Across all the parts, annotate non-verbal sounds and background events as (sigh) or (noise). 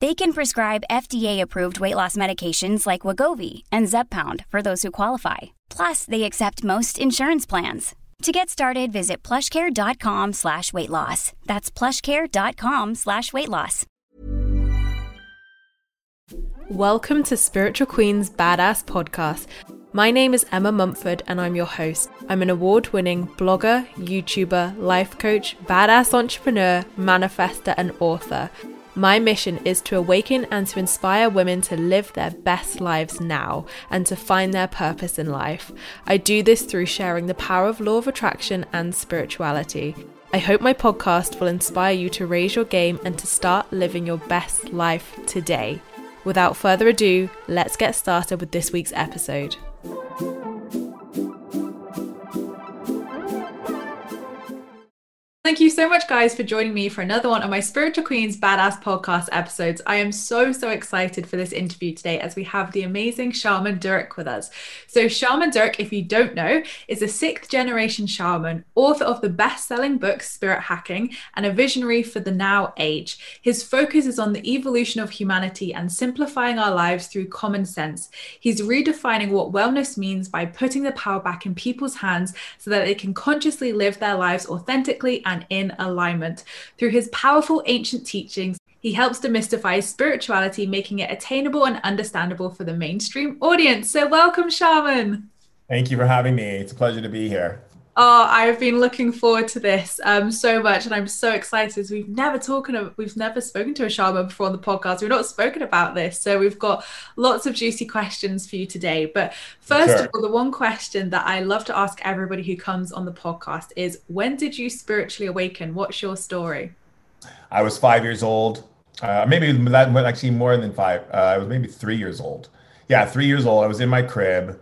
They can prescribe FDA-approved weight loss medications like Wegovy and Zepbound for those who qualify. Plus, they accept most insurance plans. To get started, visit plushcare.com slash weight loss. That's plushcare.com slash weight loss. Welcome to Spiritual Queen's Badass Podcast. My name is Emma Mumford and I'm your host. I'm an award winning blogger, YouTuber, life coach, badass entrepreneur, manifester, and author. My mission is to awaken and to inspire women to live their best lives now and to find their purpose in life. I do this through sharing the power of law of attraction and spirituality. I hope my podcast will inspire you to raise your game and to start living your best life today. Without further ado, let's get started with this week's episode. Thank you so much, guys, for joining me for another one of my Spiritual Queens Badass podcast episodes. I am so, so excited for this interview today as we have the amazing Shaman Durek with us. So, Shaman Durek, if you don't know, is a sixth generation shaman, author of the best selling book Spirit Hacking, and a visionary for the now age. His focus is on the evolution of humanity and simplifying our lives through common sense. He's redefining what wellness means by putting the power back in people's hands so that they can consciously live their lives authentically and in alignment. Through his powerful ancient teachings, he helps demystify spirituality, making it attainable and understandable for the mainstream audience. So, welcome, Shaman. Thank you for having me. It's a pleasure to be here. Oh, I've been looking forward to this um, so much, and I'm so excited. We've never talking, we've never spoken to a shaman before on the podcast. We've not spoken about this, so we've got lots of juicy questions for you today. But first sure. of all, the one question that I love to ask everybody who comes on the podcast is, when did you spiritually awaken? What's your story? I was five years old, uh, maybe that actually more than five. Uh, I was maybe three years old. Yeah, three years old. I was in my crib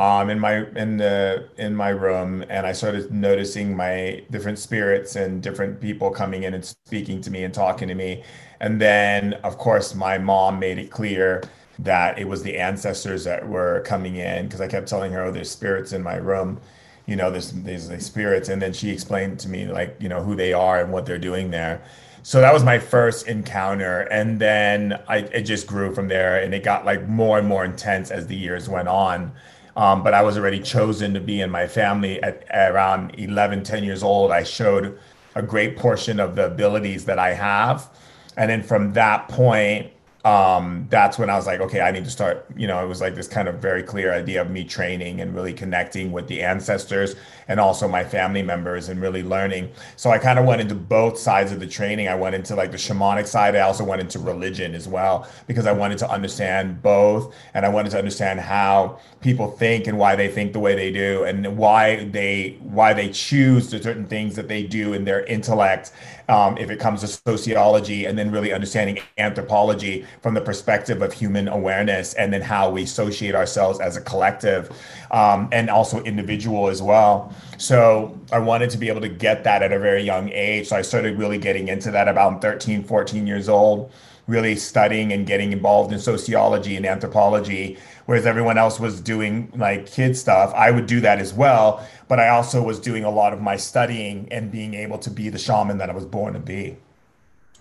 um, in my in the in my room, and I started noticing my different spirits and different people coming in and speaking to me and talking to me. And then, of course, my mom made it clear that it was the ancestors that were coming in because I kept telling her, "Oh, there's spirits in my room." You know, there's there's the spirits, and then she explained to me like you know who they are and what they're doing there. So that was my first encounter, and then I it just grew from there, and it got like more and more intense as the years went on um, but I was already chosen to be in my family at, at around 11, 10 years old. I showed a great portion of the abilities that I have. And then from that point, um, that's when I was like, okay, I need to start. You know, it was like this kind of very clear idea of me training and really connecting with the ancestors and also my family members and really learning. So I kind of went into both sides of the training. I went into like the shamanic side. I also went into religion as well because I wanted to understand both and I wanted to understand how people think and why they think the way they do and why they why they choose the certain things that they do in their intellect um, if it comes to sociology and then really understanding anthropology from the perspective of human awareness and then how we associate ourselves as a collective um, and also individual as well. So I wanted to be able to get that at a very young age. So I started really getting into that about 13, 14 years old, really studying and getting involved in sociology and anthropology whereas everyone else was doing like kid stuff i would do that as well but i also was doing a lot of my studying and being able to be the shaman that i was born to be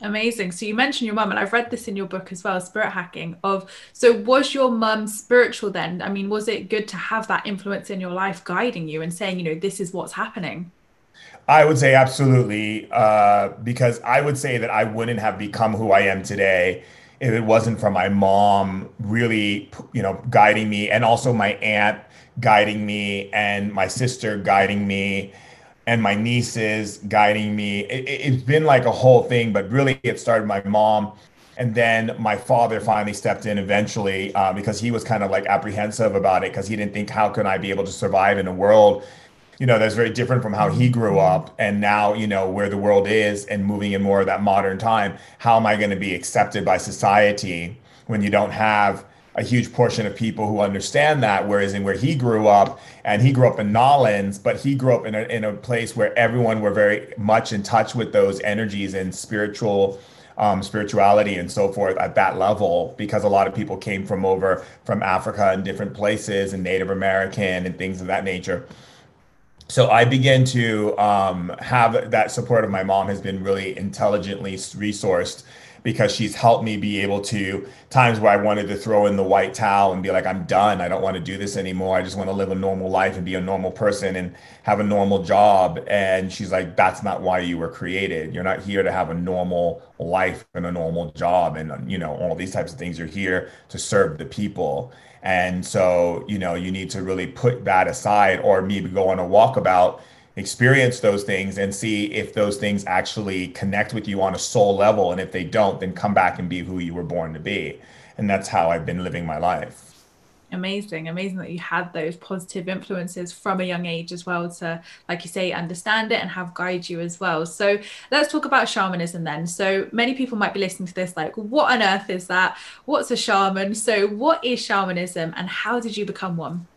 Amazing. So you mentioned your mum, and I've read this in your book as well, Spirit Hacking. Of so, was your mum spiritual then? I mean, was it good to have that influence in your life, guiding you and saying, you know, this is what's happening? I would say absolutely, uh, because I would say that I wouldn't have become who I am today if it wasn't for my mom really, you know, guiding me and also my aunt guiding me and my sister guiding me and my nieces guiding me. It, has been like a whole thing, but really it started my mom. And then my father finally stepped in eventually uh, because he was kind of like apprehensive about it because he didn't think, how can I be able to survive in a world you know that's very different from how he grew up and now you know where the world is and moving in more of that modern time. How am i going to be accepted by society when you don't have a huge portion of people who understand that whereas in where he grew up and he grew up in Nolens but he grew up in a, in a place where everyone were very much in touch with those energies and spiritual um, spirituality and so forth at that level because a lot of people came from over from Africa and different places and Native American and things of that nature so I began to um, have that support of my mom has been really intelligently resourced because she's helped me be able to times where I wanted to throw in the white towel and be like, I'm done. I don't want to do this anymore. I just want to live a normal life and be a normal person and have a normal job. And she's like, that's not why you were created. You're not here to have a normal life and a normal job and, you know, all these types of things. You're here to serve the people. And so, you know, you need to really put that aside or maybe go on a walkabout, experience those things and see if those things actually connect with you on a soul level. And if they don't, then come back and be who you were born to be. And that's how I've been living my life amazing amazing that you had those positive influences from a young age as well to like you say understand it and have guide you as well. So let's talk about shamanism then. So many people might be listening to this like what on earth is that? What's a shaman? So what is shamanism and how did you become one?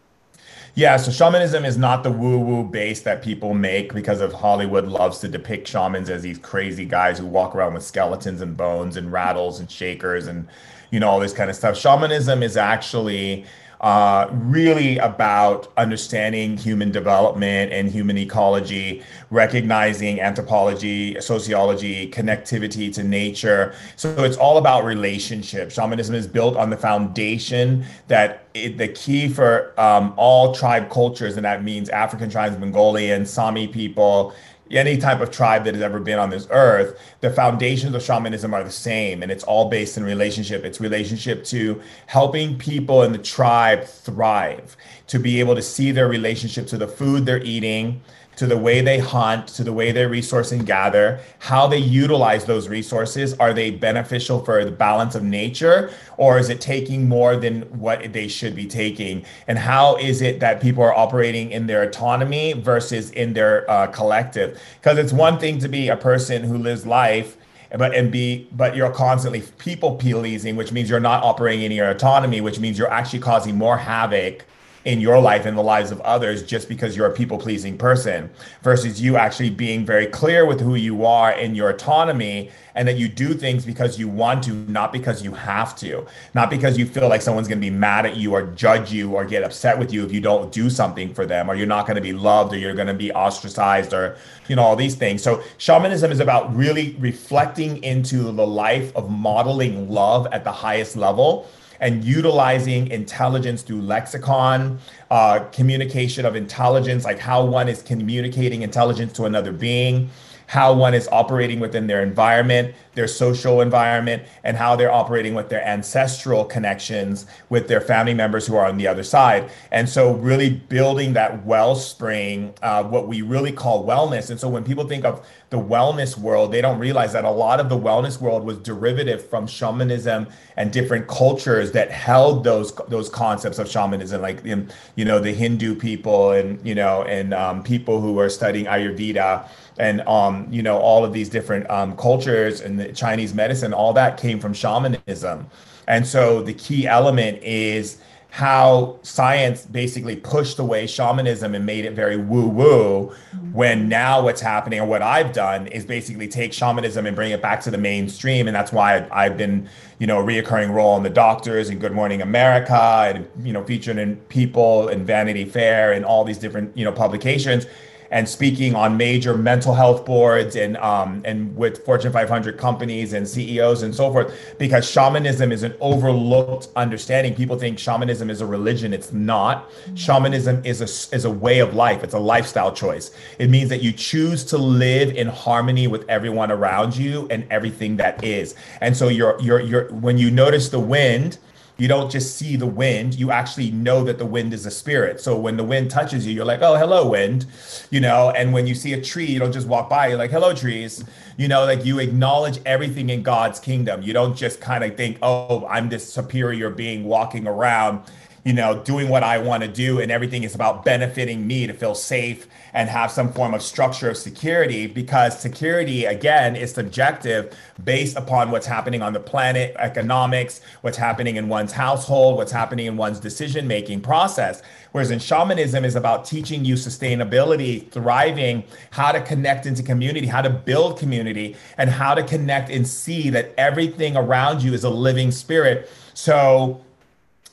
Yeah, so shamanism is not the woo woo base that people make because of Hollywood loves to depict shamans as these crazy guys who walk around with skeletons and bones and rattles and shakers and you know all this kind of stuff. Shamanism is actually uh, really about understanding human development and human ecology, recognizing anthropology, sociology, connectivity to nature. So it's all about relationships. Shamanism is built on the foundation that it, the key for um, all tribe cultures, and that means African tribes, Mongolian, Sami people, any type of tribe that has ever been on this earth, the foundations of shamanism are the same, and it's all based in relationship. It's relationship to helping people in the tribe thrive, to be able to see their relationship to the food they're eating, to the way they hunt, to the way they resource and gather, how they utilize those resources. Are they beneficial for the balance of nature, or is it taking more than what they should be taking? And how is it that people are operating in their autonomy versus in their uh, collective? Because it's one thing to be a person who lives life but and be but you're constantly people pleasing which means you're not operating in your autonomy which means you're actually causing more havoc in your life and the lives of others just because you're a people pleasing person versus you actually being very clear with who you are and your autonomy and that you do things because you want to not because you have to. Not because you feel like someone's going to be mad at you or judge you or get upset with you if you don't do something for them or you're not going to be loved or you're going to be ostracized or you know all these things. So shamanism is about really reflecting into the life of modeling love at the highest level and utilizing intelligence through lexicon, uh, communication of intelligence, like how one is communicating intelligence to another being, how one is operating within their environment, their social environment, and how they're operating with their ancestral connections with their family members who are on the other side. And so, really building that wellspring, uh, what we really call wellness. And so, when people think of the wellness world, they don't realize that a lot of the wellness world was derivative from shamanism and different cultures that held those those concepts of shamanism, like in, you know the Hindu people and you know and um, people who are studying Ayurveda and um, you know all of these different um, cultures and the Chinese medicine, all that came from shamanism. And so the key element is how science basically pushed away shamanism and made it very woo woo. When now what's happening, or what I've done, is basically take shamanism and bring it back to the mainstream. And that's why I've, been, you know, a reoccurring role in the Doctors and Good Morning America, and you know, featured in People and Vanity Fair and all these different, you know, publications and speaking on major mental health boards and um, and with Fortune 500 companies and CEOs and so forth because shamanism is an overlooked understanding. People think shamanism is a religion. It's not. Shamanism is a is a way of life. It's a lifestyle choice. It means that you choose to live in harmony with everyone around you and everything that is. And so you're you're you're when you notice the wind you don't just see the wind you actually know that the wind is a spirit. So when the wind touches you you're like oh hello wind you know? And when you see a tree you don't just walk by you're like hello trees you know? Like you acknowledge everything in god's kingdom. You don't just kind of think oh i'm this superior being walking around you know, doing what I want to do, and everything is about benefiting me to feel safe and have some form of structure of security because security, again, is subjective based upon what's happening on the planet, economics, what's happening in one's household, what's happening in one's decision making process. Whereas in shamanism is about teaching you sustainability, thriving, how to connect into community, how to build community, and how to connect and see that everything around you is a living spirit. So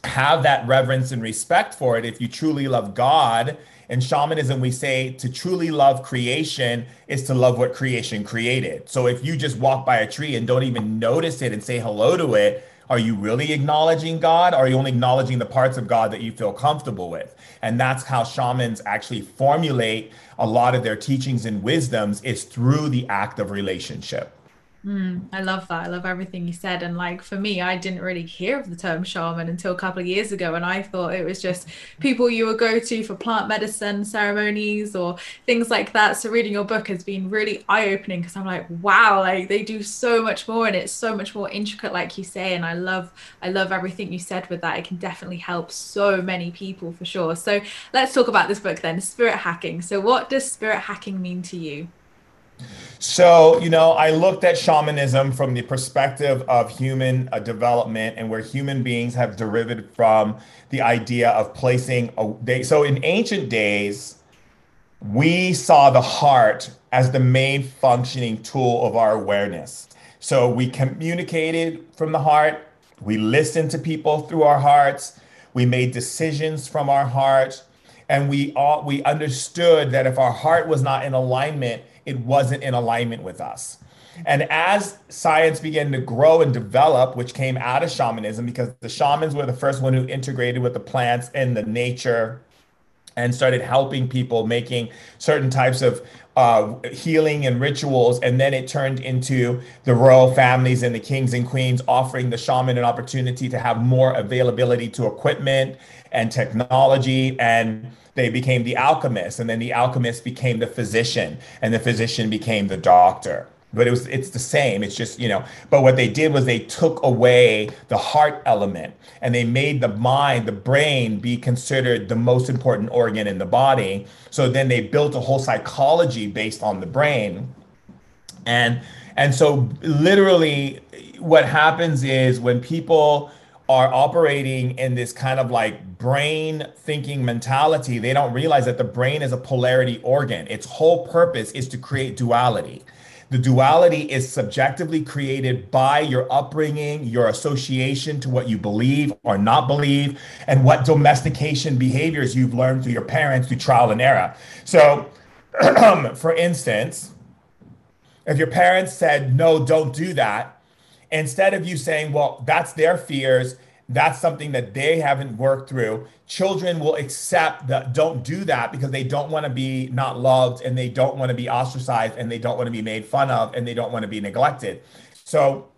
have that reverence and respect for it if you truly love God. In shamanism, we say to truly love creation is to love what creation created. So if you just walk by a tree and don't even notice it and say hello to it, are you really acknowledging God? Or are you only acknowledging the parts of God that you feel comfortable with? And that's how shamans actually formulate a lot of their teachings and wisdoms is through the act of relationship. Mm, I love that. I love everything you said. And like for me, I didn't really hear of the term shaman until a couple of years ago. And I thought it was just people you would go to for plant medicine ceremonies or things like that. So reading your book has been really eye-opening because I'm like, wow, like they do so much more and it's so much more intricate, like you say. And I love, I love everything you said with that. It can definitely help so many people for sure. So let's talk about this book then, Spirit Hacking. So what does spirit hacking mean to you? So, you know, I looked at shamanism from the perspective of human uh, development and where human beings have derived from the idea of placing a day. So, in ancient days, we saw the heart as the main functioning tool of our awareness. So, we communicated from the heart, we listened to people through our hearts, we made decisions from our heart, and we all we understood that if our heart was not in alignment, it wasn't in alignment with us. And as science began to grow and develop, which came out of shamanism, because the shamans were the first one who integrated with the plants and the nature and started helping people making certain types of uh, healing and rituals. And then it turned into the royal families and the kings and queens offering the shaman an opportunity to have more availability to equipment and technology. And they became the alchemist. And then the alchemist became the physician. And the physician became the doctor but it was it's the same. It's just you know but what they did was they took away the heart element and they made the mind the brain be considered the most important organ in the body. So then they built a whole psychology based on the brain. And and so literally what happens is when people are operating in this kind of like brain thinking mentality they don't realize that the brain is a polarity organ. Its whole purpose is to create duality the duality is subjectively created by your upbringing, your association to what you believe or not believe, and what domestication behaviors you've learned through your parents through trial and error. So, (clears throat) for instance, if your parents said, no, don't do that, instead of you saying, well, that's their fears that's something that they haven't worked through. Children will accept that don't do that because they don't want to be not loved and they don't want to be ostracized and they don't want to be made fun of and they don't want to be neglected. So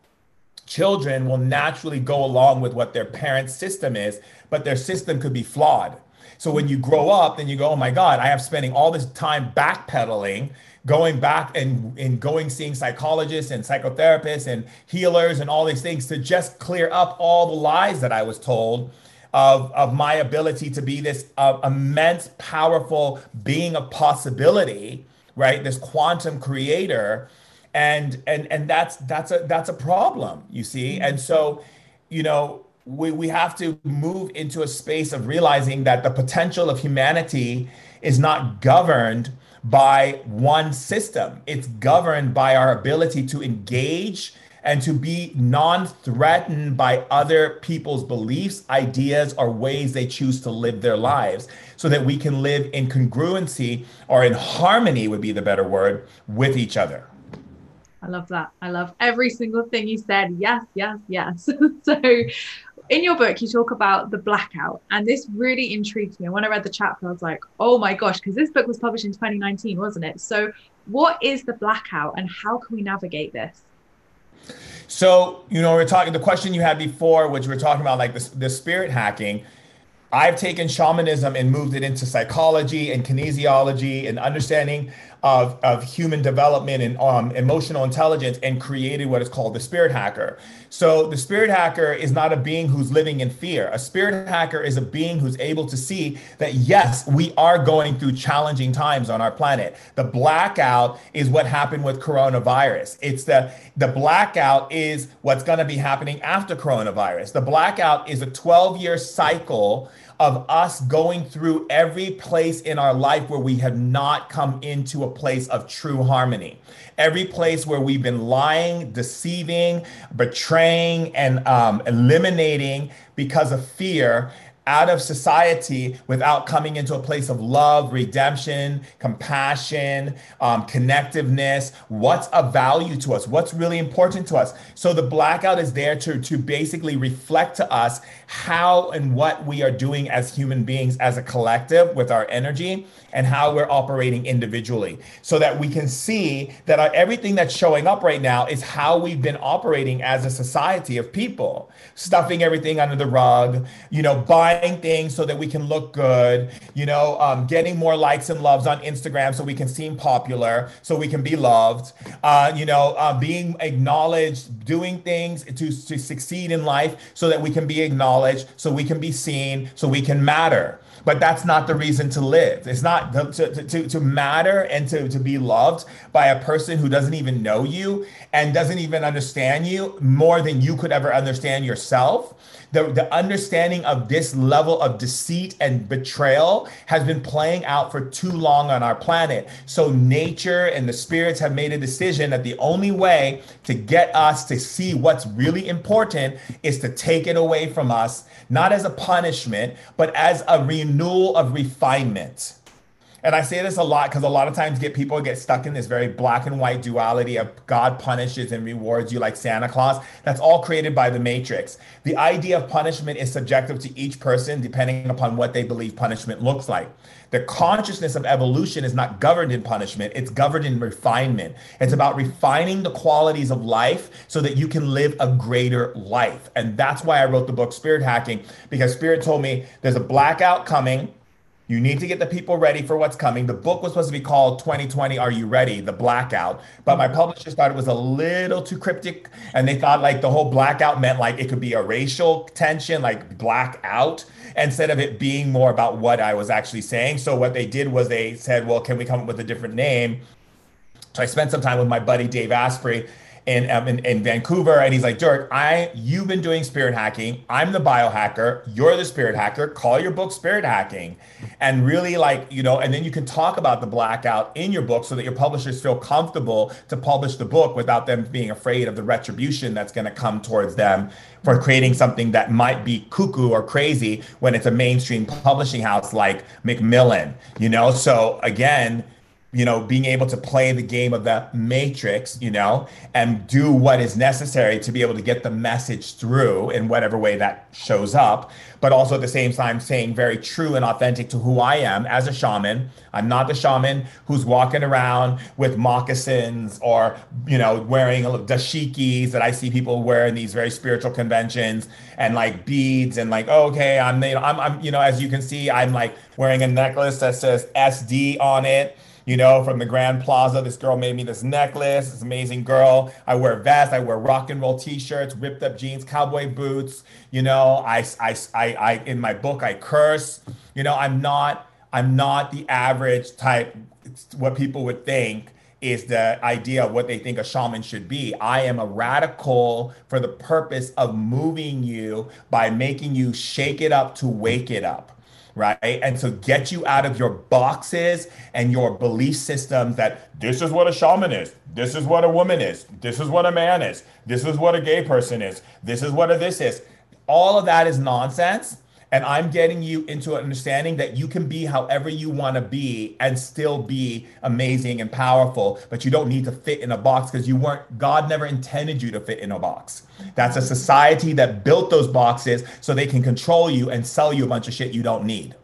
children will naturally go along with what their parents' system is, but their system could be flawed. So when you grow up, then you go, oh my God, I have spending all this time backpedaling going back and, and going seeing psychologists and psychotherapists and healers and all these things to just clear up all the lies that I was told of, of my ability to be this uh, immense, powerful being of possibility, right? This quantum creator. And and and that's that's a that's a problem, you see. And so, you know, we, we have to move into a space of realizing that the potential of humanity is not governed by one system. It's governed by our ability to engage and to be non threatened by other people's beliefs, ideas, or ways they choose to live their lives so that we can live in congruency or in harmony, would be the better word, with each other. I love that. I love every single thing you said. Yes, yes, yes. (laughs) so, in your book, you talk about the blackout, and this really intrigued me. When I read the chapter, I was like, oh my gosh, because this book was published in 2019, wasn't it? So, what is the blackout and how can we navigate this? So, you know, we're talking the question you had before, which we're talking about like the, the spirit hacking. I've taken shamanism and moved it into psychology and kinesiology and understanding of, of human development and um, emotional intelligence and created what is called the spirit hacker. So the spirit hacker is not a being who's living in fear. A spirit hacker is a being who's able to see that, yes, we are going through challenging times on our planet. The blackout is what happened with coronavirus. It's the, the blackout is what's going to be happening after coronavirus. The blackout is a 12 year cycle of us going through every place in our life where we have not come into a place of true harmony. Every place where we've been lying, deceiving, betraying, and um, eliminating because of fear out of society without coming into a place of love, redemption, compassion, um, connectiveness. What's of value to us? What's really important to us? So the blackout is there to, to basically reflect to us how and what we are doing as human beings, as a collective with our energy and how we're operating individually. So that we can see that our, everything that's showing up right now is how we've been operating as a society of people, stuffing everything under the rug, you know, buying things so that we can look good, you know, um, getting more likes and loves on Instagram so we can seem popular, so we can be loved, uh, you know, uh, being acknowledged, doing things to, to succeed in life so that we can be acknowledged, so we can be seen, so we can matter but that's not the reason to live. It's not to, to, to matter and to, to be loved by a person who doesn't even know you and doesn't even understand you more than you could ever understand yourself the, the understanding of this level of deceit and betrayal has been playing out for too long on our planet. So nature and the spirits have made a decision that the only way to get us to see what's really important is to take it away from us, not as a punishment, but as a renewal of refinement. And I say this a lot because a lot of times get people get stuck in this very black and white duality of God punishes and rewards you like Santa Claus. That's all created by the matrix. The idea of punishment is subjective to each person depending upon what they believe punishment looks like. The consciousness of evolution is not governed in punishment, it's governed in refinement. It's about refining the qualities of life so that you can live a greater life. And that's why I wrote the book Spirit Hacking because Spirit told me there's a blackout coming you need to get the people ready for what's coming. The book was supposed to be called 2020 Are You Ready? The Blackout. But my mm-hmm. publishers thought it was a little too cryptic. And they thought like the whole blackout meant like it could be a racial tension, like blackout, instead of it being more about what I was actually saying. So what they did was they said, well, can we come up with a different name? So I spent some time with my buddy Dave Asprey in, um, in, in Vancouver, and he's like, Durek, I you've been doing spirit hacking. I'm the biohacker. You're the spirit hacker. Call your book Spirit Hacking, and really like you know, and then you can talk about the blackout in your book so that your publishers feel comfortable to publish the book without them being afraid of the retribution that's going to come towards them for creating something that might be cuckoo or crazy when it's a mainstream publishing house like Macmillan. You know, so again you know, being able to play the game of the matrix, you know, and do what is necessary to be able to get the message through in whatever way that shows up, but also at the same time saying very true and authentic to who I am as a shaman. I'm not the shaman who's walking around with moccasins or, you know, wearing dashikis that I see people wear in these very spiritual conventions and like beads and like, oh, okay, I'm, you know, I'm, I'm, you know, as you can see, I'm like wearing a necklace that says SD on it you know, from the Grand Plaza. This girl made me this necklace. This amazing girl. I wear vests. I wear rock and roll t-shirts, ripped up jeans, cowboy boots. You know, I, I, I, I in my book I curse. You know, I'm not, I'm not the average type. What people would think is the idea of what they think a shaman should be. I am a radical for the purpose of moving you by making you shake it up to wake it up right? And so get you out of your boxes and your belief systems that this is what a shaman is, this is what a woman is, this is what a man is, this is what a gay person is, this is what a this is. All of that is nonsense. And I'm getting you into an understanding that you can be however you want to be and still be amazing and powerful, but you don't need to fit in a box because you weren't, God never intended you to fit in a box. That's a society that built those boxes so they can control you and sell you a bunch of shit you don't need.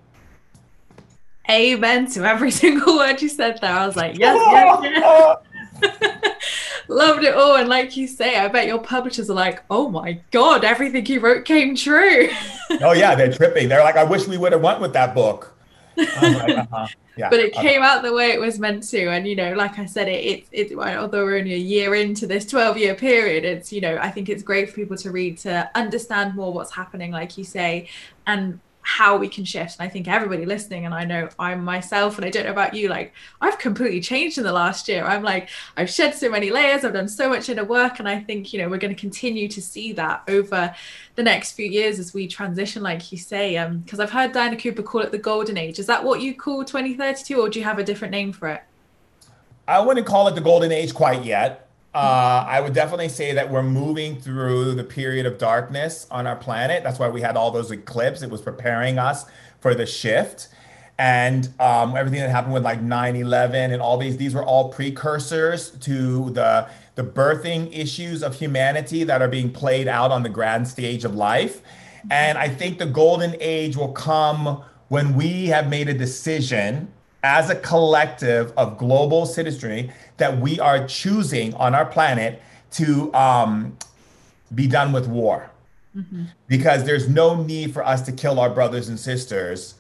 Amen to every (laughs) single word you said there. I was like, yes, yes, (laughs) yes. (laughs) Loved it all. And like you say, I bet your publishers are like, oh my God, everything you wrote came true. (laughs) oh yeah, they're tripping. They're like, I wish we would have went with that book. Like, (laughs) uh-huh. yeah, but it uh-huh. came out the way it was meant to. And you know, like I said, it it, it although we're only a year into this 12 year period, it's you know, I think it's great for people to read to understand more what's happening, like you say, and how we can shift. And I think everybody listening, and I know I'm myself, and I don't know about you, like I've completely changed in the last year. I'm like, I've shed so many layers, I've done so much inner work. And I think, you know, we're going to continue to see that over the next few years as we transition, like you say. Um, because I've heard Diana Cooper call it the golden age. Is that what you call 2032, or do you have a different name for it? I wouldn't call it the golden age quite yet. Uh, I would definitely say that we're moving through the period of darkness on our planet. That's why we had all those eclipses. It was preparing us for the shift. And um, everything that happened with like 9 11 and all these, these were all precursors to the, the birthing issues of humanity that are being played out on the grand stage of life. And I think the golden age will come when we have made a decision as a collective of global citizenry that we are choosing on our planet to um, be done with war. Mm-hmm. Because there's no need for us to kill our brothers and sisters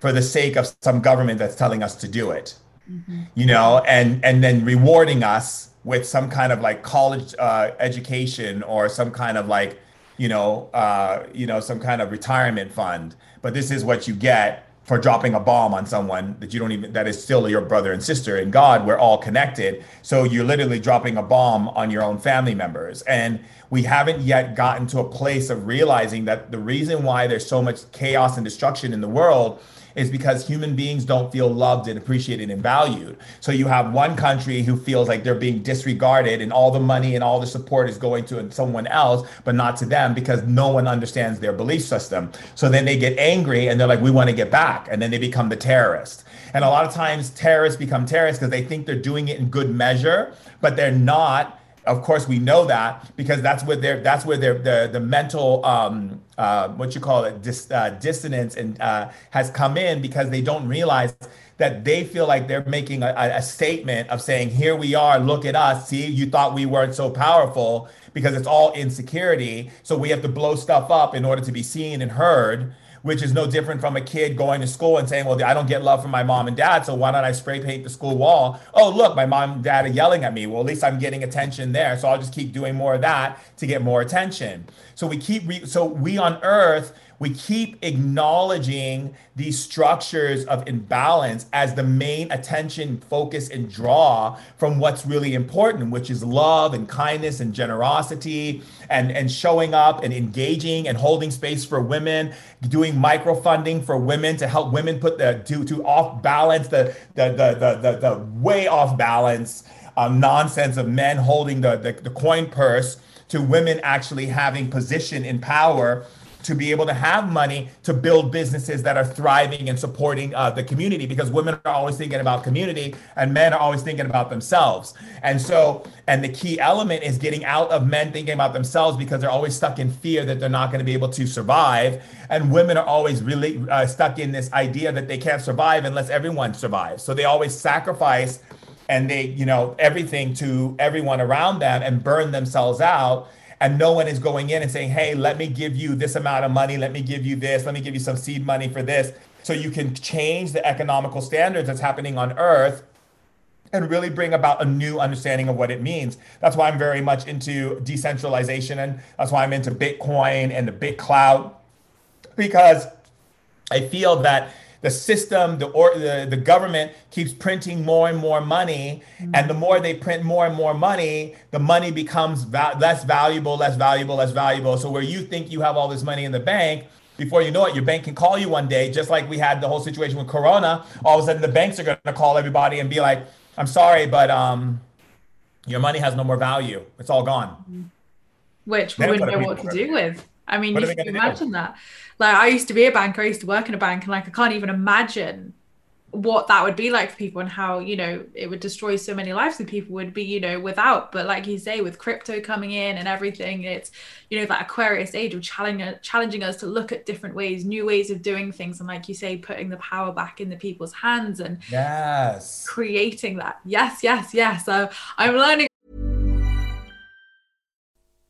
for the sake of some government that's telling us to do it. Mm-hmm. You know, and and then rewarding us with some kind of like college uh, education or some kind of like, you know, uh, you know, some kind of retirement fund. But this is what you get for dropping a bomb on someone that you don't even that is still your brother and sister in God we're all connected. So you're literally dropping a bomb on your own family members. And we haven't yet gotten to a place of realizing that the reason why there's so much chaos and destruction in the world is because human beings don't feel loved and appreciated and valued. So you have one country who feels like they're being disregarded and all the money and all the support is going to someone else, but not to them because no one understands their belief system. So then they get angry and they're like, we want to get back. And then they become the terrorist. And a lot of times terrorists become terrorists because they think they're doing it in good measure, but they're not of course we know that because that's where their that's where their the the mental um uh what you call it dis, uh, dissonance and uh has come in because they don't realize that they feel like they're making a, a statement of saying here we are look at us. See you thought we weren't so powerful because it's all insecurity. So we have to blow stuff up in order to be seen and heard which is no different from a kid going to school and saying, Well, I don't get love from my mom and dad, so why don't I spray paint the school wall? Oh, look, my mom and dad are yelling at me. Well, at least I'm getting attention there. So I'll just keep doing more of that to get more attention. So we keep, re- so we on earth, we keep acknowledging these structures of imbalance as the main attention, focus, and draw from what's really important, which is love and kindness and generosity and, and showing up and engaging and holding space for women, doing microfunding for women to help women put the to, to off balance the the the the, the, the way off balance um, nonsense of men holding the, the, the coin purse to women actually having position in power to be able to have money to build businesses that are thriving and supporting uh, the community because women are always thinking about community and men are always thinking about themselves. And so, and the key element is getting out of men thinking about themselves because they're always stuck in fear that they're not going to be able to survive. And women are always really uh, stuck in this idea that they can't survive unless everyone survives. So they always sacrifice and they, you know, everything to everyone around them and burn themselves out and no one is going in and saying, hey, let me give you this amount of money, let me give you this, let me give you some seed money for this. So you can change the economical standards that's happening on earth and really bring about a new understanding of what it means. That's why I'm very much into decentralization and that's why I'm into Bitcoin and the BitClout because I feel that the system, the or the, the government keeps printing more and more money, mm-hmm. and the more they print more and more money, the money becomes va- less valuable, less valuable, less valuable. So where you think you have all this money in the bank, before you know it, your bank can call you one day, just like we had the whole situation with Corona. All of a sudden, the banks are going to call everybody and be like, "I'm sorry, but um, your money has no more value. It's all gone." Which we wouldn't know what to do with. I mean, you can imagine do? that. Like I used to be a banker, I used to work in a bank, and like I can't even imagine what that would be like for people and how you know it would destroy so many lives and people would be you know without but like you say with crypto coming in and everything it's you know that aquarius age of challenging challenging us to look at different ways new ways of doing things and like you say putting the power back in the people's hands and yes creating that yes yes yes so i'm learning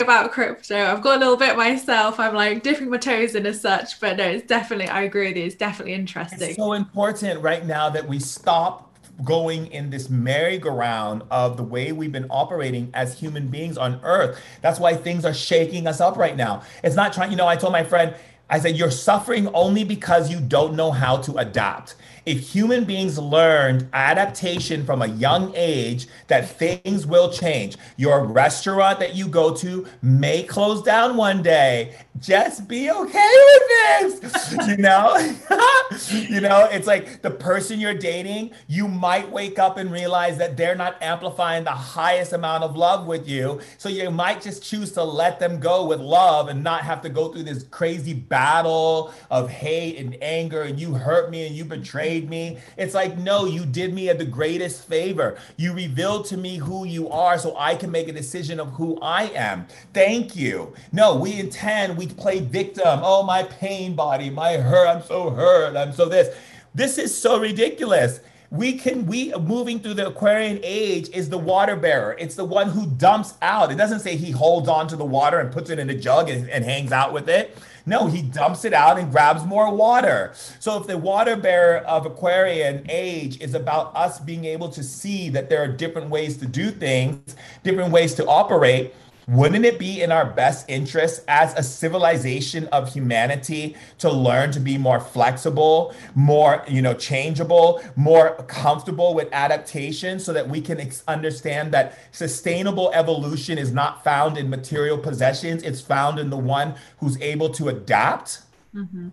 about crypto. I've got a little bit myself. I'm like dipping my toes in as such, but no, it's definitely, I agree with you. It's definitely interesting. It's so important right now that we stop going in this merry-go-round of the way we've been operating as human beings on earth. That's why things are shaking us up right now. It's not trying, you know, I told my friend, I said, you're suffering only because you don't know how to adapt if human beings learned adaptation from a young age, that things will change. Your restaurant that you go to may close down one day. Just be okay with this. (laughs) you know? (laughs) you know, it's like the person you're dating, you might wake up and realize that they're not amplifying the highest amount of love with you. So you might just choose to let them go with love and not have to go through this crazy battle of hate and anger and you hurt me and you betrayed betrayed me. It's like, no, you did me the greatest favor. You revealed to me who you are so I can make a decision of who I am. Thank you. No, we intend, we play victim. Oh, my pain body, my hurt, I'm so hurt, I'm so this. This is so ridiculous we can we moving through the aquarian age is the water bearer it's the one who dumps out it doesn't say he holds on to the water and puts it in a jug and, and hangs out with it no, he dumps it out and grabs more water. So if the water bearer of Aquarian age is about us being able to see that there are different ways to do things, different ways to operate, wouldn't it be in our best interest as a civilization of humanity to learn to be more flexible more you know changeable more comfortable with adaptation so that we can ex- understand that sustainable evolution is not found in material possessions it's found in the one who's able to adapt mm-hmm.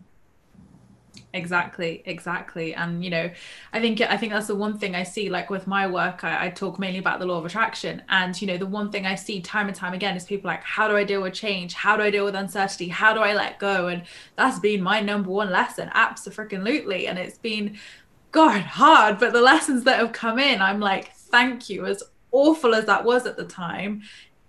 Exactly exactly. And you know i think i think that's the one thing i see like with my work I, I, talk mainly about the law of attraction. And you know the one thing i see time and time again is people like how do i deal with change? How do i deal with uncertainty? How do i let go? And that's been my number one lesson absolutely. And it's been god hard but the lessons that have come in i'm like thank you as awful as that was at the time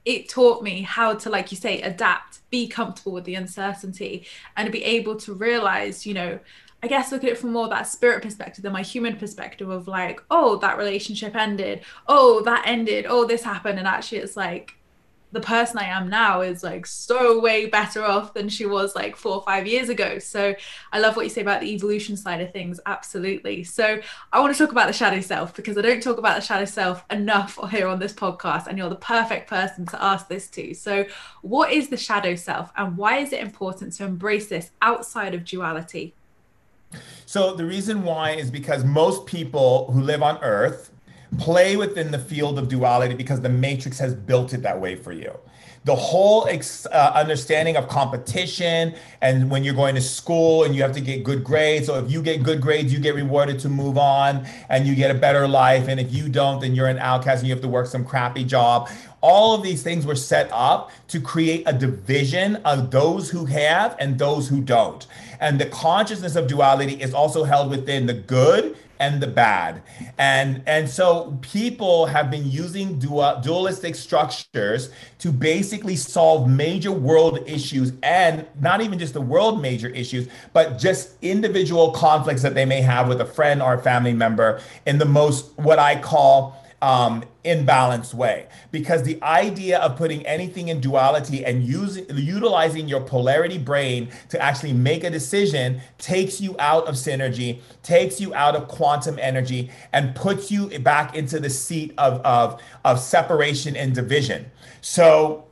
it taught me how to like you say adapt be comfortable with the uncertainty and be able to realize you know I guess look at it from more that spirit perspective than my human perspective of like, oh, that relationship ended. Oh, that ended. Oh, this happened. And actually, it's like the person I am now is like so way better off than she was like four or five years ago. So I love what you say about the evolution side of things. Absolutely. So I want to talk about the shadow self because I don't talk about the shadow self enough here on this podcast. And you're the perfect person to ask this to. So, what is the shadow self and why is it important to embrace this outside of duality? So the reason why is because most people who live on Earth play within the field of duality because the matrix has built it that way for you. The whole ex- uh, understanding of competition and when you're going to school and you have to get good grades. So if you get good grades you get rewarded to move on and you get a better life. And if you don't then you're an outcast and you have to work some crappy job all of these things were set up to create a division of those who have and those who don't and the consciousness of duality is also held within the good and the bad. And and so people have been using dual, dualistic structures to basically solve major world issues and not even just the world major issues, but just individual conflicts that they may have with a friend or a family member in the most what I call um, imbalanced way. Because the idea of putting anything in duality and using utilizing your polarity brain to actually make a decision takes you out of synergy, takes you out of quantum energy, and puts you back into the seat of, of, of separation and division. So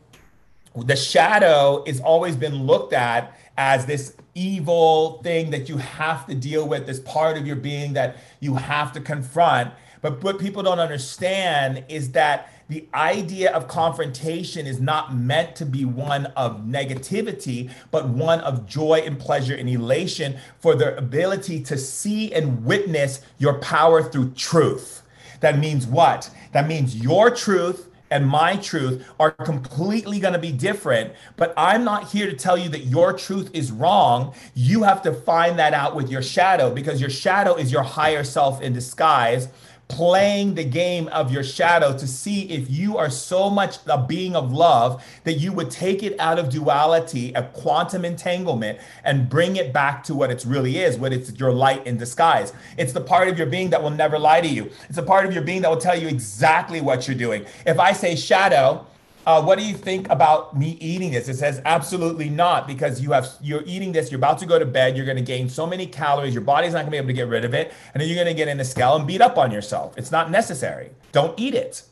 the shadow is always been looked at as this evil thing that you have to deal with, this part of your being that you have to confront. But what people don't understand is that the idea of confrontation is not meant to be one of negativity, but one of joy and pleasure and elation for the ability to see and witness your power through truth. That means what? That means your truth and my truth are completely going to be different. But I'm not here to tell you that your truth is wrong. You have to find that out with your shadow because your shadow is your higher self in disguise playing the game of your shadow to see if you are so much a being of love that you would take it out of duality, a quantum entanglement, and bring it back to what it really is, what it's your light in disguise. It's the part of your being that will never lie to you. It's a part of your being that will tell you exactly what you're doing. If I say shadow, uh, what do you think about me eating this? It says absolutely not because you have you're eating this. You're about to go to bed. You're going to gain so many calories. Your body's not going to be able to get rid of it, and then you're going to get in a scale and beat up on yourself. It's not necessary. Don't eat it.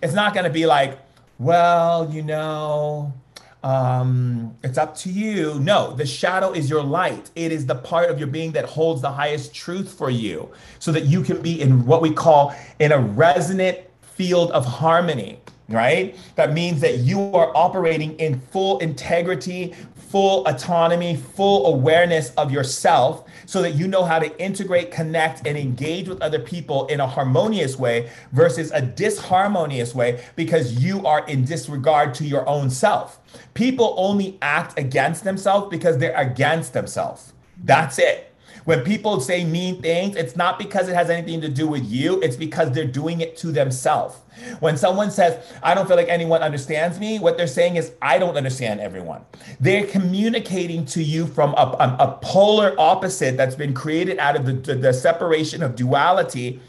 It's not going to be like, well, you know, um, it's up to you. No, the shadow is your light. It is the part of your being that holds the highest truth for you, so that you can be in what we call in a resonant field of harmony right? That means that you are operating in full integrity, full autonomy, full awareness of yourself so that you know how to integrate, connect, and engage with other people in a harmonious way versus a disharmonious way because you are in disregard to your own self. People only act against themselves because they're against themselves. That's it. When people say mean things, it's not because it has anything to do with you, it's because they're doing it to themselves. When someone says, I don't feel like anyone understands me, what they're saying is, I don't understand everyone. They're communicating to you from a, a, a polar opposite that's been created out of the, the, the separation of duality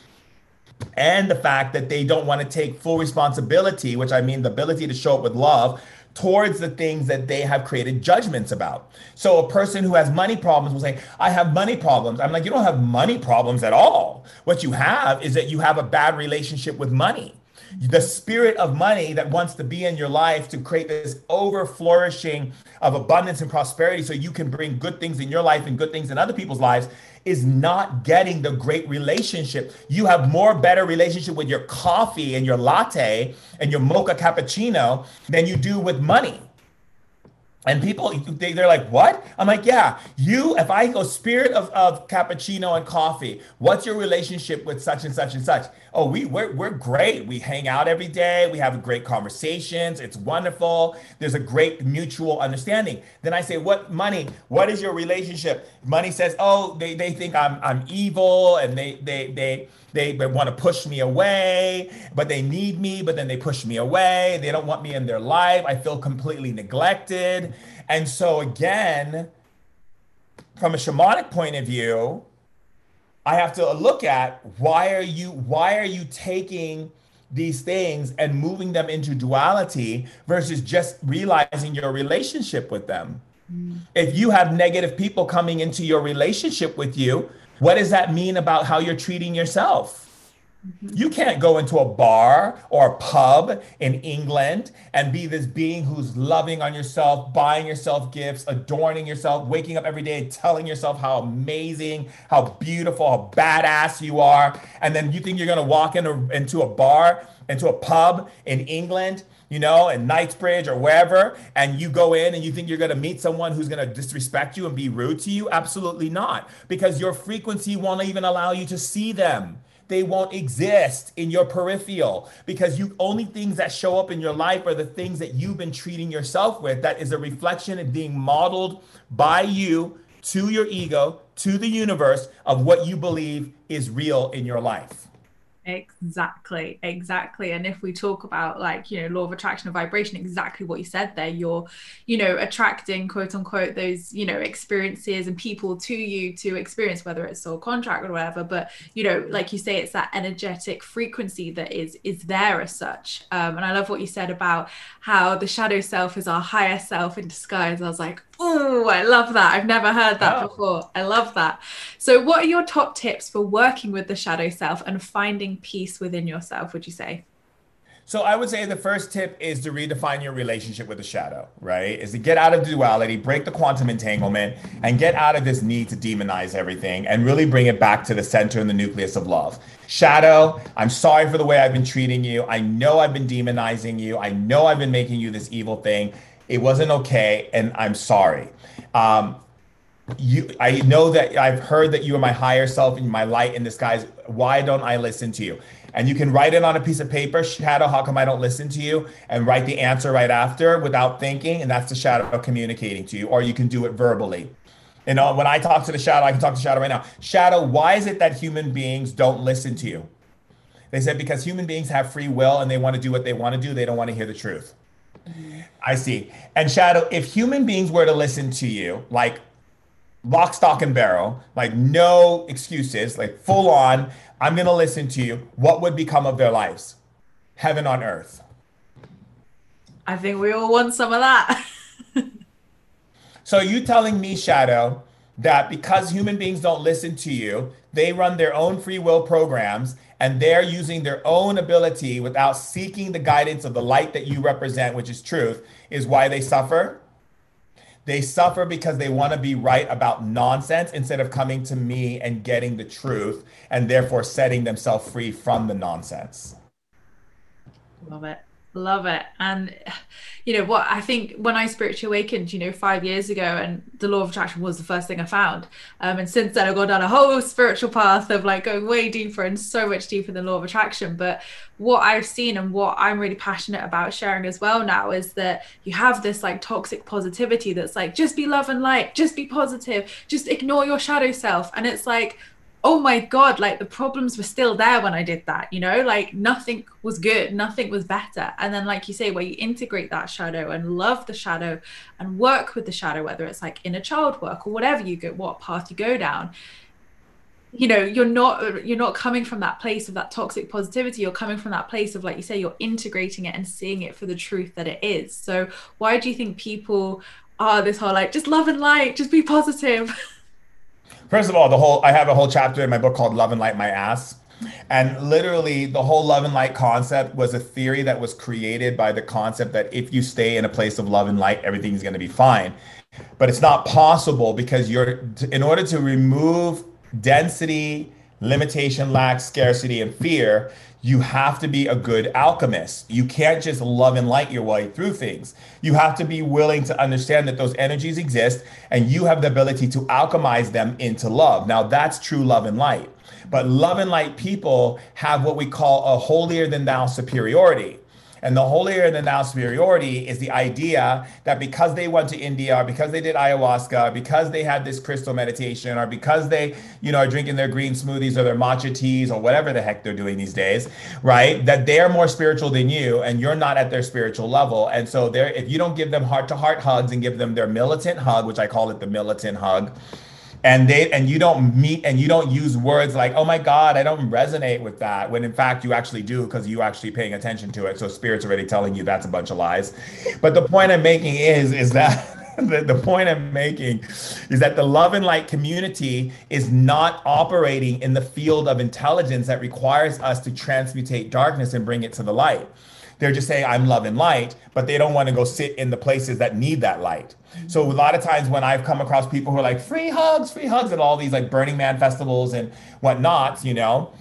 and the fact that they don't want to take full responsibility, which I mean the ability to show up with love towards the things that they have created judgments about. So a person who has money problems will say, I have money problems. I'm like, you don't have money problems at all. What you have is that you have a bad relationship with money. The spirit of money that wants to be in your life to create this over flourishing of abundance and prosperity so you can bring good things in your life and good things in other people's lives is not getting the great relationship. You have more better relationship with your coffee and your latte and your mocha cappuccino than you do with money. And people, they, they're like, what? I'm like, yeah, you, if I go spirit of, of cappuccino and coffee, what's your relationship with such and such and such? Oh, we, we're, we're great. We hang out every day. We have great conversations. It's wonderful. There's a great mutual understanding. Then I say, what money? What is your relationship? Money says, oh, they, they think I'm, I'm evil and they, they, they, they, they want to push me away, but they need me, but then they push me away. They don't want me in their life. I feel completely neglected. And so, again, from a shamanic point of view, I have to look at why are you why are you taking these things and moving them into duality versus just realizing your relationship with them. Mm. If you have negative people coming into your relationship with you, what does that mean about how you're treating yourself? You can't go into a bar or a pub in England and be this being who's loving on yourself, buying yourself gifts, adorning yourself, waking up every day telling yourself how amazing, how beautiful, how badass you are. And then you think you're going to walk in a, into a bar, into a pub in England you know, in Knightsbridge or wherever, and you go in and you think you're going to meet someone who's going to disrespect you and be rude to you? Absolutely not, because your frequency won't even allow you to see them. They won't exist in your peripheral because you only things that show up in your life are the things that you've been treating yourself with. That is a reflection of being modeled by you to your ego, to the universe of what you believe is real in your life. Exactly, exactly. And if we talk about like, you know, law of attraction and vibration, exactly what you said there, you're, you know, attracting quote unquote those, you know, experiences and people to you to experience, whether it's soul contract or whatever. But, you know, like you say, it's that energetic frequency that is is there as such. Um, and I love what you said about how the shadow self is our higher self in disguise. I was like, Oh, I love that. I've never heard that oh. before. I love that. So, what are your top tips for working with the shadow self and finding peace within yourself, would you say? So, I would say the first tip is to redefine your relationship with the shadow, right? Is to get out of duality, break the quantum entanglement, and get out of this need to demonize everything and really bring it back to the center and the nucleus of love. Shadow, I'm sorry for the way I've been treating you. I know I've been demonizing you. I know I've been making you this evil thing. It wasn't okay, and I'm sorry. Um, you, I know that I've heard that you are my higher self and my light in disguise. Why don't I listen to you? And you can write it on a piece of paper, shadow, how come I don't listen to you? And write the answer right after without thinking. And that's the shadow communicating to you. Or you can do it verbally. You know, when I talk to the shadow, I can talk to shadow right now. Shadow, why is it that human beings don't listen to you? They said because human beings have free will and they want to do what they want to do. They don't want to hear the truth. I see. And Shadow, if human beings were to listen to you, like lock, stock, and barrel, like no excuses, like full on, I'm going to listen to you, what would become of their lives? Heaven on earth. I think we all want some of that. (laughs) so you telling me, Shadow, that because human beings don't listen to you, they run their own free will programs and they're using their own ability without seeking the guidance of the light that you represent, which is truth, is why they suffer. They suffer because they want to be right about nonsense instead of coming to me and getting the truth and therefore setting themselves free from the nonsense. Love it. Love it. And, you know, what I think when I spiritually awakened, you know, five years ago, and the law of attraction was the first thing I found. Um, and since then, I've gone down a whole spiritual path of like going way deeper and so much deeper than law of attraction. But what I've seen and what I'm really passionate about sharing as well now is that you have this like toxic positivity that's like, just be love and light, just be positive, just ignore your shadow self. And it's like, oh my god like the problems were still there when i did that you know? Like nothing was good nothing was better. And then like you say where you integrate that shadow and love the shadow and work with the shadow whether it's like inner child work or whatever you go what path you go down you know you're not you're not coming from that place of that toxic positivity. You're coming from that place of like you say you're integrating it and seeing it for the truth that it is. So why do you think people are this whole like just love and light just be positive (laughs) First of all, the whole I have a whole chapter in my book called Love and Light My Ass. And literally, the whole love and light concept was a theory that was created by the concept that if you stay in a place of love and light, everything's going to be fine. But it's not possible because you're, in order to remove density, limitation, lack, scarcity, and fear, you have to be a good alchemist. You can't just love and light your way through things. You have to be willing to understand that those energies exist and you have the ability to alchemize them into love. Now, that's true love and light. But love and light people have what we call a holier than thou superiority. And the holier than thou superiority is the idea that because they went to India, or because they did ayahuasca, because they had this crystal meditation, or because they, you know, are drinking their green smoothies or their matcha teas or whatever the heck they're doing these days, right? That they're more spiritual than you and you're not at their spiritual level. And so they're if you don't give them heart to heart hugs and give them their militant hug, which I call it the militant hug, and they and you don't meet and you don't use words like oh my god i don't resonate with that when in fact you actually do because you actually paying attention to it. So spirit's already telling you that's a bunch of lies. But the point i'm making is is that (laughs) the, the point i'm making is that the love and light community is not operating in the field of intelligence that requires us to transmutate darkness and bring it to the light. They're just saying i'm love and light but they don't want to go sit in the places that need that light so a lot of times when I've come across people who are like free hugs, free hugs at all these like Burning Man festivals and whatnot, you know,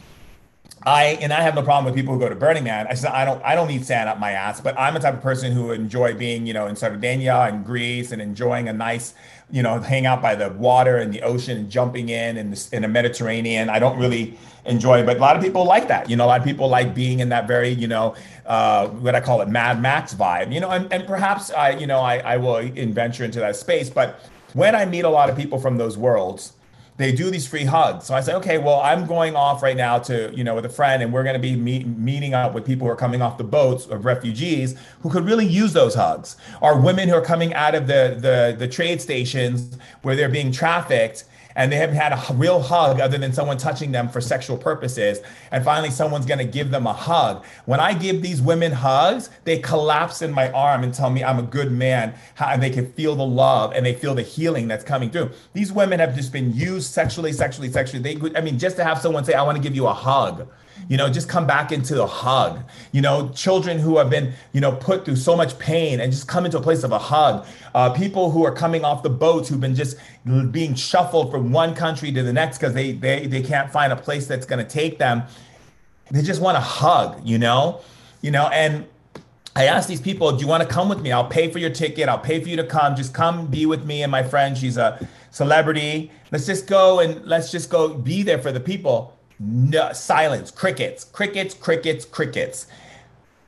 I and I have no problem with people who go to Burning Man. I said I don't I don't need sand up my ass, but I'm a type of person who enjoy being you know in Sardinia and Greece and enjoying a nice you know hang out by the water and the ocean and jumping in the, in the Mediterranean. I don't really enjoy, but a lot of people like that. You know, a lot of people like being in that very you know uh, what I call it Mad Max vibe. You know, and, and perhaps I you know I I will venture into that space, but when I meet a lot of people from those worlds they do these free hugs. So I say, okay, well, I'm going off right now to, you know, with a friend, and we're going to be meet, meeting up with people who are coming off the boats of refugees who could really use those hugs, or women who are coming out of the the, the trade stations where they're being trafficked and they haven't had a real hug other than someone touching them for sexual purposes. And finally, someone's to give them a hug. When I give these women hugs, they collapse in my arm and tell me I'm a good man. And they can feel the love and they feel the healing that's coming through. These women have just been used sexually, sexually, sexually. They, I mean, just to have someone say, I want to give you a hug you know just come back into the hug you know children who have been you know put through so much pain and just come into a place of a hug uh, people who are coming off the boats who've been just being shuffled from one country to the next because they, they they can't find a place that's going to take them they just want a hug you know you know and I asked these people, do you want to come with me? I'll pay for your ticket. I'll pay for you to come. Just come be with me and my friend. She's a celebrity. Let's just go and let's just go be there for the people. No, silence, crickets, crickets, crickets, crickets.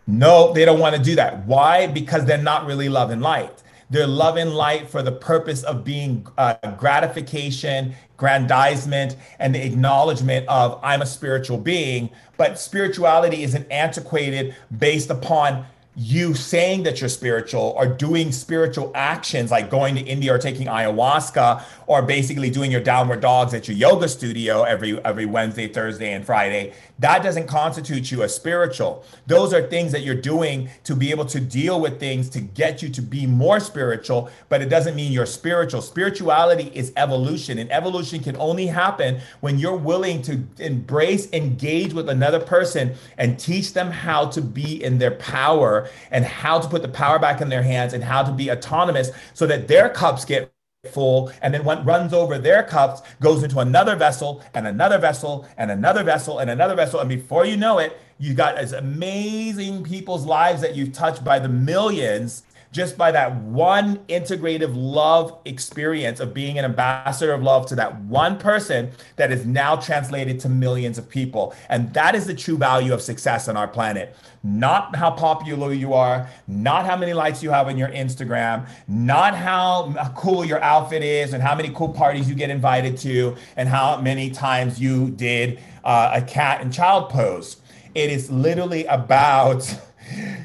No, they don't want to do that. Why? Because they're not really love and light. They're love and light for the purpose of being uh, gratification, grandizement, and the acknowledgement of I'm a spiritual being. But spirituality is an antiquated based upon you saying that you're spiritual or doing spiritual actions like going to India or taking ayahuasca or basically doing your downward dogs at your yoga studio every every Wednesday, Thursday and Friday, that doesn't constitute you as spiritual. Those are things that you're doing to be able to deal with things to get you to be more spiritual, but it doesn't mean you're spiritual. Spirituality is evolution and evolution can only happen when you're willing to embrace, engage with another person and teach them how to be in their power and how to put the power back in their hands and how to be autonomous so that their cups get full. And then what runs over their cups goes into another vessel and another vessel and another vessel and another vessel. And before you know it you got as amazing people's lives that you've touched by the millions just by that one integrative love experience of being an ambassador of love to that one person that is now translated to millions of people. And that is the true value of success on our planet. Not how popular you are, not how many likes you have on your Instagram, not how cool your outfit is, and how many cool parties you get invited to, and how many times you did uh, a cat and child pose. It is literally about (laughs)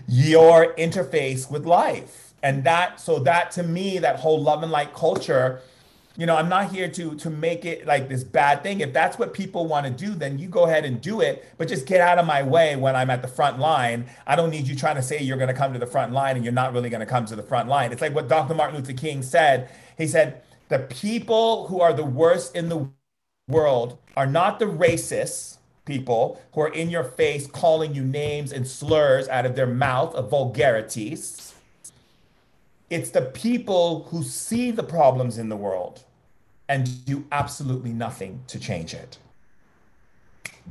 your interface with life. And that, so that to me, that whole love and light culture, you know, I'm not here to to make it like this bad thing. If that's what people want to do, then you go ahead and do it, but just get out of my way when I'm at the front line. I don't need you trying to say you're going to come to the front line and you're not really going to come to the front line. It's like what Dr. Martin Luther King said. He said, "The people who are the worst in the world are not the racists people who are in your face calling you names and slurs out of their mouth of vulgarities. It's the people who see the problems in the world and do absolutely nothing to change it.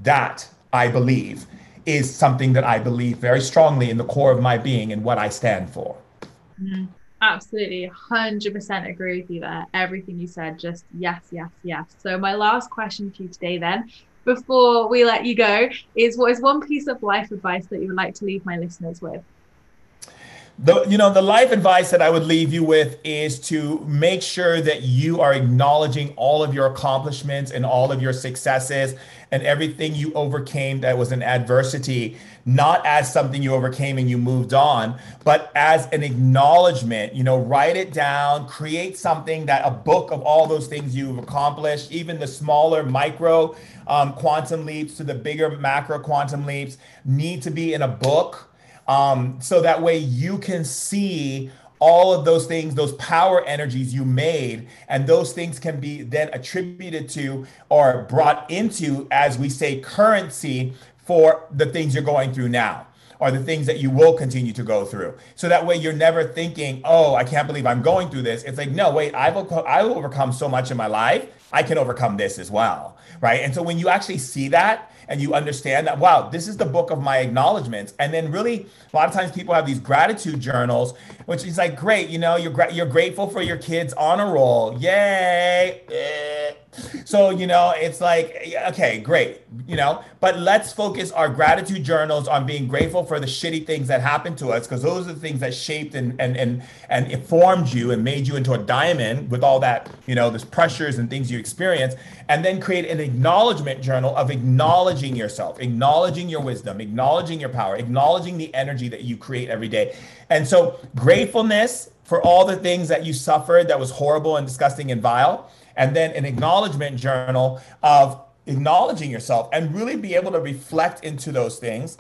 That I believe is something that I believe very strongly in the core of my being and what I stand for. Mm-hmm. Absolutely, 100% agree with you there. Everything you said, just yes, yes, yes. So, my last question to you today, then, before we let you go, is what is one piece of life advice that you would like to leave my listeners with? the you know the life advice that i would leave you with is to make sure that you are acknowledging all of your accomplishments and all of your successes and everything you overcame that was an adversity not as something you overcame and you moved on but as an acknowledgement you know write it down create something that a book of all those things you've accomplished even the smaller micro um, quantum leaps to the bigger macro quantum leaps need to be in a book um, so that way you can see all of those things, those power energies you made, and those things can be then attributed to or brought into, as we say, currency for the things you're going through now or the things that you will continue to go through. So that way you're never thinking, oh, I can't believe I'm going through this. It's like, no, wait, I've, I've overcome so much in my life. I can overcome this as well. Right. And so when you actually see that, and you understand that wow this is the book of my acknowledgments. And then really a lot of times people have these gratitude journals which is like great you know you're gra- you're grateful for your kids honor roll. Yay. Eh. so you know it's like okay great you know. But let's focus our gratitude journals on being grateful for the shitty things that happened to us because those are the things that shaped and and and and informed you and made you into a diamond with all that you know this pressures and things you experience. And then create an acknowledgement journal of acknowledging yourself acknowledging your wisdom acknowledging your power acknowledging the energy that you create every day and so gratefulness for all the things that you suffered that was horrible and disgusting and vile and then an acknowledgement journal of acknowledging yourself and really be able to reflect into those things.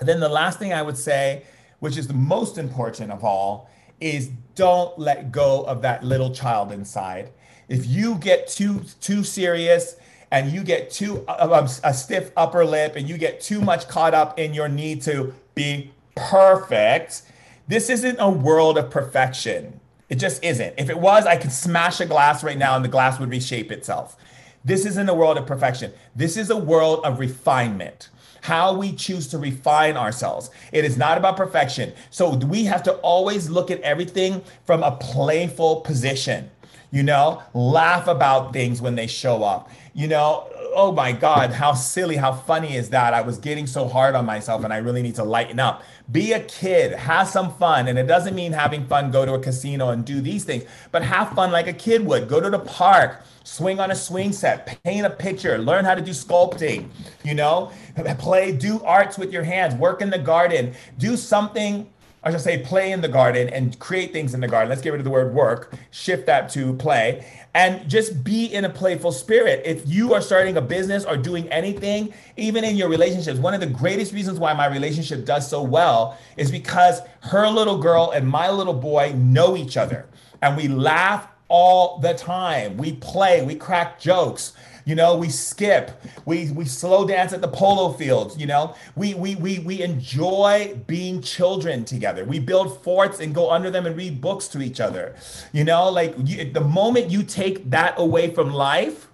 And then the last thing I would say, which is the most important of all, is don't let go of that little child inside. If you get too too serious and you get too uh, a stiff upper lip and you get too much caught up in your need to be perfect, this isn't a world of perfection. It just isn't. If it was, I could smash a glass right now and the glass would reshape itself. This isn't a world of perfection. This is a world of refinement. How we choose to refine ourselves. It is not about perfection. So we have to always look at everything from a playful position. You know, laugh about things when they show up. You know, oh my God, how silly, how funny is that? I was getting so hard on myself and I really need to lighten up. Be a kid, have some fun. And it doesn't mean having fun, go to a casino and do these things, but have fun like a kid would. Go to the park, swing on a swing set, paint a picture, learn how to do sculpting, you know, play, do arts with your hands, work in the garden, do something I should say play in the garden and create things in the garden. Let's get rid of the word work, shift that to play, and just be in a playful spirit. If you are starting a business or doing anything, even in your relationships, one of the greatest reasons why my relationship does so well is because her little girl and my little boy know each other and we laugh all the time. We play, we crack jokes. You know, we skip, we we slow dance at the polo fields. You know, we we we we enjoy being children together. We build forts and go under them and read books to each other. You know, like you, the moment you take that away from life,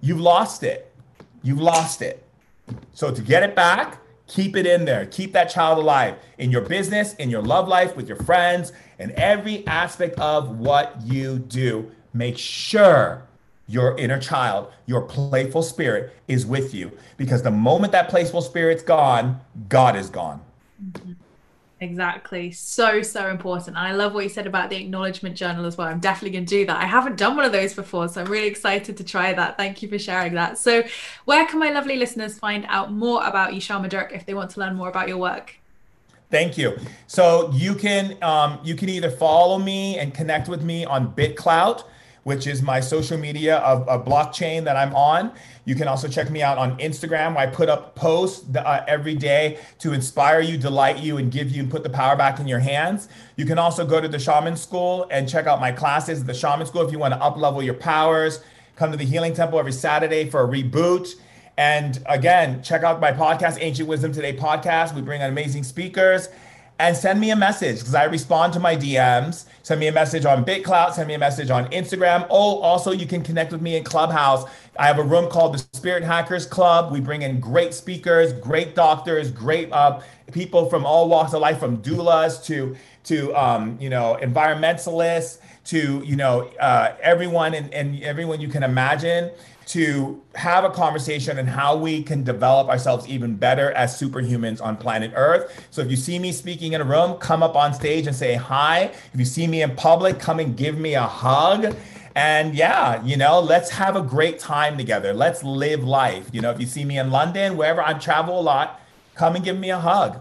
you've lost it. You've lost it. So to get it back, keep it in there. Keep that child alive in your business, in your love life, with your friends, in every aspect of what you do. Make sure your inner child, your playful spirit is with you. Because the moment that playful spirit's gone, God is gone. Mm-hmm. Exactly. So, so important. I love what you said about the acknowledgement journal as well. I'm definitely going to do that. I haven't done one of those before, so I'm really excited to try that. Thank you for sharing that. So, where can my lovely listeners find out more about you, Shaman Durek, if they want to learn more about your work? Thank you. So you can um, you can either follow me and connect with me on BitClout which is my social media of a blockchain that I'm on. You can also check me out on Instagram. I put up posts uh, every day to inspire you, delight you, and give you and put the power back in your hands. You can also go to the Shaman School and check out my classes at the Shaman School if you want to up level your powers. Come to the Healing Temple every Saturday for a reboot. And again, check out my podcast, Ancient Wisdom Today podcast. We bring on amazing speakers. And send me a message because I respond to my DMs. Send me a message on BitClout, send me a message on Instagram. Oh, also, you can connect with me in Clubhouse. I have a room called the Spirit Hackers Club. We bring in great speakers, great doctors, great uh, people from all walks of life, from doulas to to um, you know environmentalists to you know uh, everyone and, and everyone you can imagine to have a conversation on how we can develop ourselves even better as superhumans on planet Earth. So if you see me speaking in a room, come up on stage and say hi. If you see me in public, come and give me a hug. And yeah, you know, let's have a great time together. Let's live life. You know, if you see me in London, wherever I travel a lot, come and give me a hug.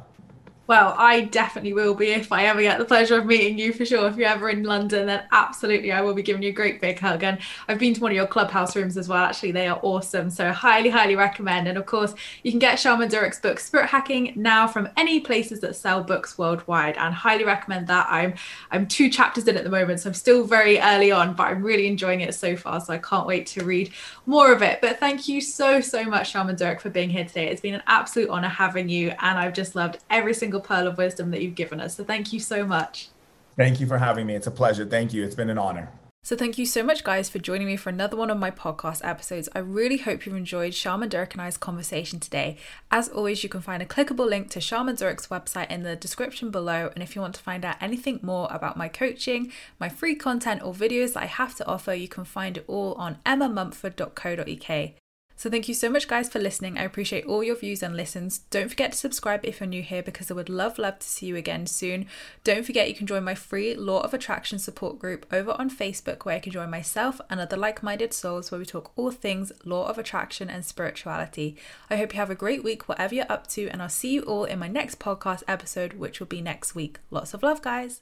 Well, I definitely will be if I ever get the pleasure of meeting you for sure. If you're ever in London, then absolutely I will be giving you a great big hug. And I've been to one of your clubhouse rooms as well. Actually, they are awesome. So highly, highly recommend. And of course, you can get Shaman Durek's book, Spirit Hacking, now from any places that sell books worldwide. And highly recommend that. I'm I'm two chapters in at the moment, so I'm still very early on, but I'm really enjoying it so far. So I can't wait to read more of it. But thank you so, so much, Shaman Durek, for being here today. It's been an absolute honor having you. And I've just loved every single single pearl of wisdom that you've given us. So thank you so much. Thank you for having me. It's a pleasure. Thank you. It's been an honor. So, thank you so much, guys, for joining me for another one of my podcast episodes. I really hope you've enjoyed Shaman Durek and I's conversation today. As always, you can find a clickable link to Shaman Durek's website in the description below. And if you want to find out anything more about my coaching, my free content, or videos that I have to offer, you can find it all on emmamumford.co.uk. So thank you so much, guys, for listening. I appreciate all your views and listens. Don't forget to subscribe if you're new here because I would love, love to see you again soon. Don't forget you can join my free Law of Attraction support group over on Facebook where you can join myself and other like minded souls where we talk all things Law of Attraction and spirituality. I hope you have a great week, whatever you're up to, and I'll see you all in my next podcast episode, which will be next week. Lots of love, guys.